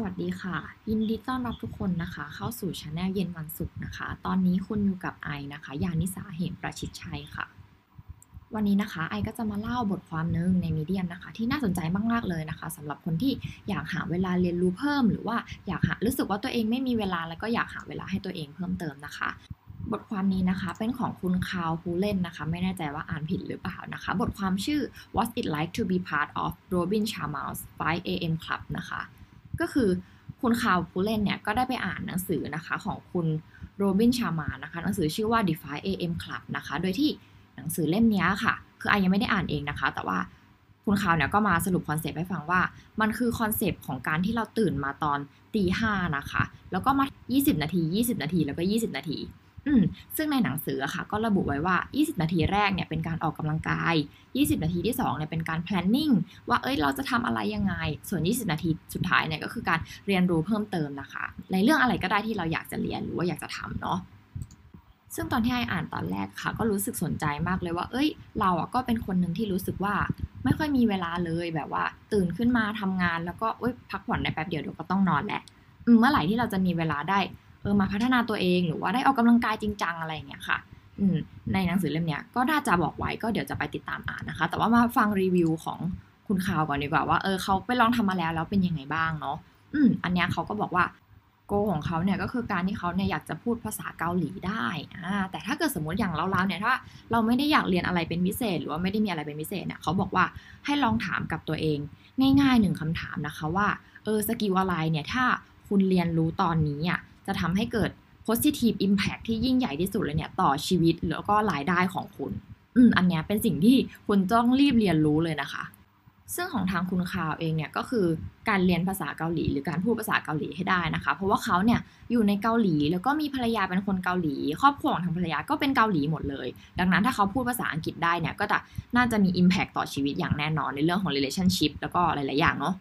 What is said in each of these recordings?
สวัสดีค่ะ ยินดีต้อนรับทุกคนนะคะ เข้าสู่ช anel เย็นวันศุกร์นะคะ ตอนนี้คุณอยู่กับไอนะคะ ยานิสาเหมประชิดชัยค่ะ วันนี้นะคะ ไอก็จะมาเล่าบทความหนึ่งในมีเดียมนะคะ ที่น่าสนใจมากๆเลยนะคะสำหรับคนที่อยากหาเวลาเรียนรู้เพิ่ม หรือว่าอยากหารู้สึกว่าตัวเองไม่มีเวลาแล้วก็อยากหาเวลาให้ตัวเองเพิ่มเติมนะคะบทความนี้นะคะเป็นของคุณคาวผู้เล่นนะคะ ไม่แน่ใจว่าอ่านผิดหรือเปล่านะคะ บทความชื่อ What's it like to be part of Robin Sharma's 5 a.m. Club นะคะ ก็คือคุณคาวผู้เล่นเนี่ยก็ได้ไปอ่านหนังสือนะคะของคุณ Robin Sharma นะคะหนังสือชื่อว่า The 5 AM Club นะคะ โดยที่หนังสือเล่มนี้ค่ะ คือไอยังไม่ได้อ่านเองนะคะ แต่ว่าคุณคาวเนี่ยก็มาสรุปคอนเซปต์ให้ฟังว่า มันคือคอนเซปต์ของการที่เราตื่นมาตอนตีห้านะคะ แล้วก็มา 20 นาที 20 นาทีแล้วก็ 20 นาที ซึ่งในหนังสืออะค่ะก็ระบุไว้ว่า 20 นาทีแรกเนี่ยเป็นการออกกำลังกาย 20 นาทีที่2เนี่ยเป็นการ planning ว่าเอ้ยเราจะทำอะไรยังไง ส่วน 20 นาทีสุดท้ายเนี่ยก็คือการเรียนรู้เพิ่มเติมนะคะ ในเรื่องอะไรก็ได้ที่เราอยากจะเรียนหรือว่าอยากจะทำเนาะซึ่งตอนที่ไออ่านตอนแรกค่ะ ก็รู้สึกสนใจมากเลยว่า เอ้ย เราอะก็เป็นคนหนึ่งที่รู้สึกว่าไม่ค่อยมีเวลาเลยแบบว่า ตื่นขึ้นมาทำงานแล้วก็เอ้ยพักผ่อนได้แป๊บเดียวเดี๋ยวก็ต้องนอนแหละเมื่อไหร่ที่เราจะมีเวลาได้ ออมาพัฒนาตัวเองหรือว่าได้ออกกำลังกายจริงจังอะไรอย่างเงี้ยค่ะอืมในหนังสือเล่มเนี้ยก็น่าจะบอกไว้ก็เดี๋ยวจะไปติดตามอ่านนะคะ แต่ว่ามาฟังรีวิวของคุณคาวก่อนดีกว่าว่าเออเขาไปลองทำมาแล้วแล้วเป็นยังไงบ้างเนาะอืมอันเนี้ยเขาก็บอกว่า goal ของเขาเนี่ยก็คือการที่เขาเนี่ยอยากจะพูดภาษาเกาหลีได้อ่าแต่ถ้าเกิดสมมติอย่างเราๆเนี่ยถ้าเราไม่ได้อยากเรียนอะไรเป็นพิเศษ หรือว่าไม่ได้มีอะไรเป็นพิเศษเนี่ยเขาบอกว่าให้ลองถามกับตัวเอง ง่ายๆหนึ่งคำถามนะคะว่าเออ skill อะไรเนี่ยถ้าคุณเรียนรู้ตอนนี้อะ จะทำให้เกิด positive impact ที่ยิ่งใหญ่ที่สุดเลยเนี่ยต่อชีวิตแล้วก็รายได้ของคุณ อืมอันนี้เป็นสิ่งที่คุณต้องรีบเรียนรู้เลยนะคะ ซึ่งของทางคุณคาวเองเนี่ยก็คือการเรียนภาษาเกาหลี หรือการพูดภาษาเกาหลีให้ได้นะคะ เพราะว่าเขาเนี่ยอยู่ในเกาหลีแล้วก็มีภรรยาเป็นคนเกาหลี ครอบครัวของทางภรรยาก็เป็นเกาหลีหมดเลย ดังนั้นถ้าเขาพูดภาษาอังกฤษได้เนี่ยก็จะน่าจะมี impact ต่อชีวิตอย่างแน่นอนในเรื่องของ relationship แล้วก็หลาย ๆ อย่างเนาะ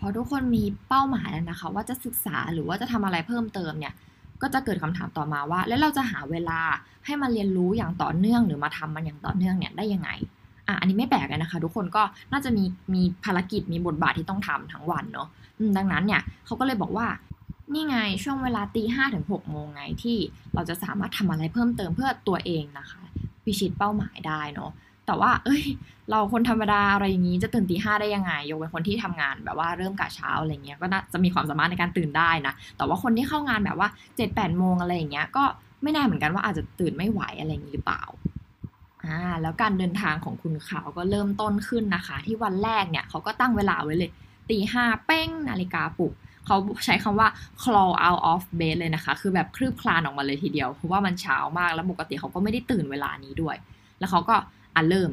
พอทุกคนมีเป้าหมายแล้วนะคะ ว่าจะศึกษาหรือว่าจะทำอะไรเพิ่มเติมเนี่ย ก็จะเกิดคำถามต่อมาว่า แล้วเราจะหาเวลาให้มาเรียนรู้อย่างต่อเนื่องหรือมาทำมันอย่างต่อเนื่องเนี่ยได้ยังไงอะอันนี้ไม่แปลกเลยนะคะ ทุกคนก็น่าจะมีมีภารกิจมีบทบาทที่ต้องทำทั้งวันเนาะดังนั้นเนี่ยเขาก็เลยบอกว่านี่ไงช่วงเวลาตีห้าถึงหกโมงไงที่เราจะสามารถทำอะไรเพิ่มเติมเพื่อตัวเองนะคะ พิชิตเป้าหมายได้เนาะ แต่ว่า เอ้ย เราคนธรรมดาอะไรอย่างนี้จะตื่นตีห้าได้ยังไงยกเป็นคนที่ทำงานแบบว่าเริ่มกะเช้าอะไรเงี้ยก็น่าจะมีความสามารถในการตื่นได้นะแต่ว่าคนที่เข้างานแบบว่าเจ็ดแปดโมงอะไรอย่างเงี้ยก็ไม่แน่เหมือนกันว่าอาจจะตื่นไม่ไหวอะไรอย่างนี้หรือเปล่าอ่าแล้วการเดินทางของคุณเขาก็เริ่มต้นขึ้นนะคะ ที่วันแรกเนี่ยเขาก็ตั้งเวลาไว้เลยตีห้าเป้งนาฬิกาปลุกเขาใช้คำว่า crawl out of bed เลยนะคะ คือแบบคลืบคลานออกมาเลยทีเดียว เพราะว่ามันเช้ามากแล้วปกติเขาก็ไม่ได้ตื่นเวลานี้ด้วย แล้วเขาก็ อะเริ่ม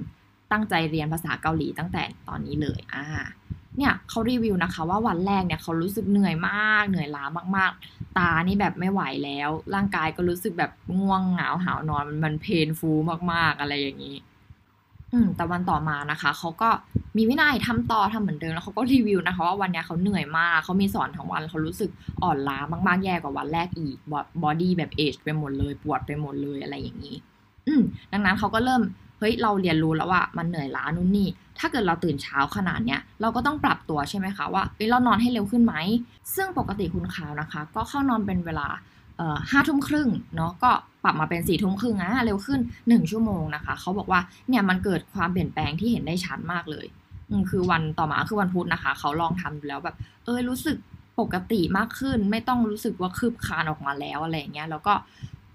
ตั้งใจเรียนภาษาเกาหลีตั้งแต่ตอนนี้เลยอ่าเนี่ยเขารีวิวนะคะว่าวันแรกเนี่ยเขารู้สึกเหนื่อยมาก เหนื่อยล้ามากๆ ตานี่แบบไม่ไหวแล้ว ร่างกายก็รู้สึกแบบง่วงเหงาหาวนอนมันเพนฟูมากๆอะไรอย่างนี้อืมแต่วันต่อมานะคะเขาก็มีวินัยทำต่อทำเหมือนเดิมแล้วเขาก็รีวิวนะคะว่าวันเนี้ยเขาเหนื่อยมากเขามีสอนทั้งวันเขารู้สึกอ่อนล้ามากๆแย่กว่าวันแรกอีกบอดี้แบบเอจไปหมดเลยปวดไปหมดเลยอะไรอย่างนี้ อืมดังนั้นเขาก็เริ่ม เฮ้ยเราเรียนรู้แล้วว่ามันเหนื่อยล้านู่นนี่ ถ้าเกิดเราตื่นเช้าขนาดเนี้ยเราก็ต้องปรับตัวใช่ไหมคะว่าเฮ้ยเรานอนให้เร็วขึ้นไหม ซึ่งปกติคุณขาวนะคะ ก็เข้านอนเป็นเวลาห้าทุ่มครึ่งเนาะก็ปรับมาเป็นสี่ทุ่มครึ่งนะเร็วขึ้นหนึ่งชั่วโมงนะคะ เขาบอกว่าเนี่ยมันเกิดความเปลี่ยนแปลงที่เห็นได้ชัดมากเลยอืมคือวันต่อมาคือวันพุธนะคะ เขาลองทำดูแล้วแบบ เออรู้สึกปกติมากขึ้น ไม่ต้องรู้สึกว่าคืบคลานออกมาแล้วอะไรเงี้ยแล้วก็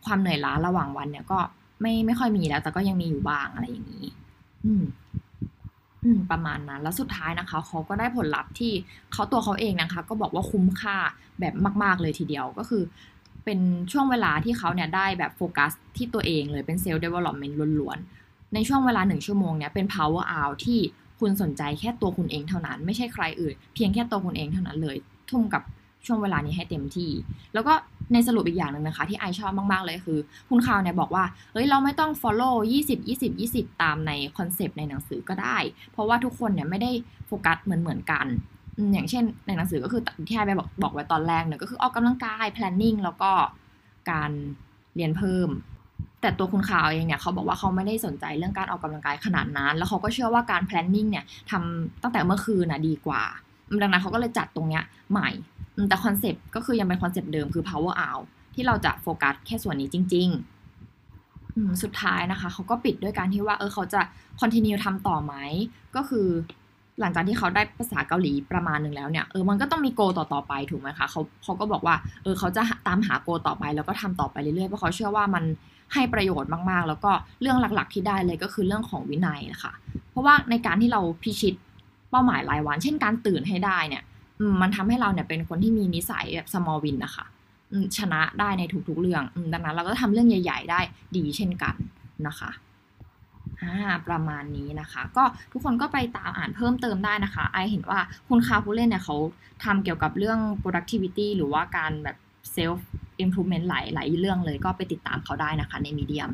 ความเหนื่อยล้าระหว่างวันเนี่ยก็ ไม่ไม่ค่อยมีแล้ว แต่ก็ยังมีอยู่บ้างอะไรอย่างนี้ อืม อืม ประมาณนั้น แล้วสุดท้ายนะคะ เขาก็ได้ผลลัพธ์ที่เขาตัวเขาเองนะคะ ก็บอกว่าคุ้มค่าแบบมาก ๆ เลยทีเดียวก็คือ เป็นช่วงเวลาที่เขาเนี่ยได้แบบโฟกัสที่ตัวเองเลยเป็น self development ล้วนๆ ในช่วงเวลาหนึ่งชั่วโมงเนี่ยเป็น power hour ที่คุณสนใจแค่ตัวคุณเองเท่านั้น ไม่ใช่ใครอื่น เพียงแค่ตัวคุณเองเท่านั้นเลย ทุ่มกับ ช่วงเวลานี้ให้เต็มที่ แล้วก็ในสรุปอีกอย่างหนึ่งนะคะ ที่ไอชอบมาก ๆ เลยคือ คุณคาวเนี่ยบอกว่าเฮ้ยเราไม่ต้อง follow 20 20 20 ตามในคอนเซปต์ในหนังสือก็ได้ เพราะว่าทุกคนเนี่ยไม่ได้โฟกัสเหมือนเหมือนกัน อย่างเช่นในหนังสือก็คือที่ไอไปบอกบอกไว้ตอนแรกเนี่ยก็คือออกกำลังกาย planning แล้วก็การเรียนเพิ่ม แต่ตัวคุณข่าวเองเนี่ยเขาบอกว่าเขาไม่ได้สนใจเรื่องการออกกำลังกายขนาดนั้น แล้วเขาก็เชื่อว่าการ planning เนี่ยทำตั้งแต่เมื่อคืนนะดีกว่าดังนั้นเขาก็เลยจัดตรงเนี้ยใหม่ แต่คอนเซปต์ก็คือยังเป็นคอนเซปต์เดิมคือ power hour ที่เราจะโฟกัสแค่ส่วนนี้จริง ๆ สุดท้ายนะคะ เขาก็ปิดด้วยการที่ว่า เออเขาจะ continue ทำต่อไหม ก็คือหลังจากที่เขาได้ภาษาเกาหลีประมาณหนึ่งแล้วเนี่ย เออ มันก็ต้องมี goal ต่อต่อไปถูกไหมคะ เขาเขาก็บอกว่า เออ เขาจะตามหา goal ต่อไปแล้วก็ทำต่อไปเรื่อยๆ เพราะเขาเชื่อว่ามันให้ประโยชน์มากๆ แล้วก็เรื่องหลักๆ ที่ได้เลยก็คือเรื่องของวินัยนะคะ เพราะว่าในการที่เราพิชิตเป้าหมายรายวัน เช่นการตื่นให้ได้เนี่ย มันทำให้เราเนี่ยเป็นคนที่มีนิสัยแบบ small win นะคะชนะได้ในทุกๆเรื่องดังนั้นเราก็ทำเรื่องใหญ่ ๆ ได้ดีเช่นกันนะคะประมาณนี้นะคะ ก็ทุกคนก็ไปตามอ่านเพิ่มเติมได้นะคะ ไอเห็นว่าคุณคาผู้เล่นเนี่ยเขาทำเกี่ยวกับเรื่อง productivity หรือว่าการแบบ self improvement หลายหลายเรื่องเลยก็ไปติดตามเขาได้นะคะใน Medium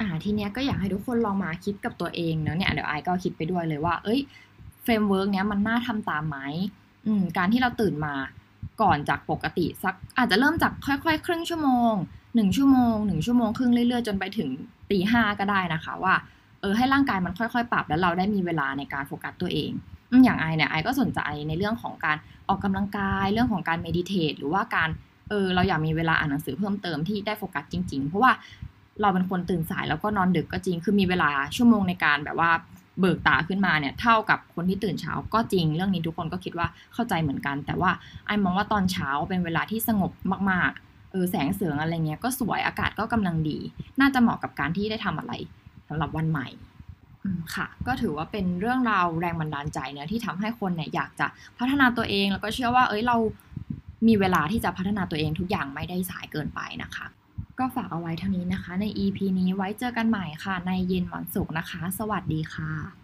อ่าทีเนี้ยก็อยากให้ทุกคนลองมาคิดกับตัวเองเนะเนี่ยเดี๋ยวไอก็คิดไปด้วยเลยว่า เอ้ย framework เนี้ยมันน่าทำตามไหม อืมการที่เราตื่นมาก่อนจากปกติสักอาจจะเริ่มจากค่อยๆ ครึ่งชั่วโมงหนึ่งชั่วโมงหนึ่งชั่วโมงครึ่งเรื่อยๆ จนไปถึงตีห้าก็ได้นะคะ ว่าเออให้ร่างกายมันค่อยๆ ปรับแล้วเราได้มีเวลาในการโฟกัสตัวเองอย่างไอเนี่ยไอก็สนใจในเรื่องของการออกกำลังกายเรื่องของการเมดิเทตหรือว่าการเออเราอยากมีเวลาอ่านหนังสือเพิ่มเติมที่ได้โฟกัสจริง ๆ เพราะว่าเราเป็นคนตื่นสายแล้วก็นอนดึกก็จริง คือมีเวลาชั่วโมงในการแบบว่า เบิกตาขึ้นมาเนี่ยเท่ากับคนที่ตื่นเช้าก็จริง เรื่องนี้ทุกคนก็คิดว่าเข้าใจเหมือนกัน แต่ว่าไอ้มองว่าตอนเช้าเป็นเวลาที่สงบมากๆเออแสงเสริงอะไรเงี้ยก็สวยอากาศก็กำลังดี น่าจะเหมาะกับการที่ได้ทำอะไรสำหรับวันใหม่ค่ะ ก็ถือว่าเป็นเรื่องราวแรงบันดาลใจเนี่ยที่ทำให้คนเนี่ยอยากจะพัฒนาตัวเองแล้วก็เชื่อว่า เอ้ยเรามีเวลาที่จะพัฒนาตัวเองทุกอย่างไม่ได้สายเกินไปนะคะ ก็ฝากเอาไว้เท่านี้นะคะ ใน EP นี้ไว้เจอกันใหม่ค่ะ ในเย็นวันศุกร์นะคะ สวัสดีค่ะ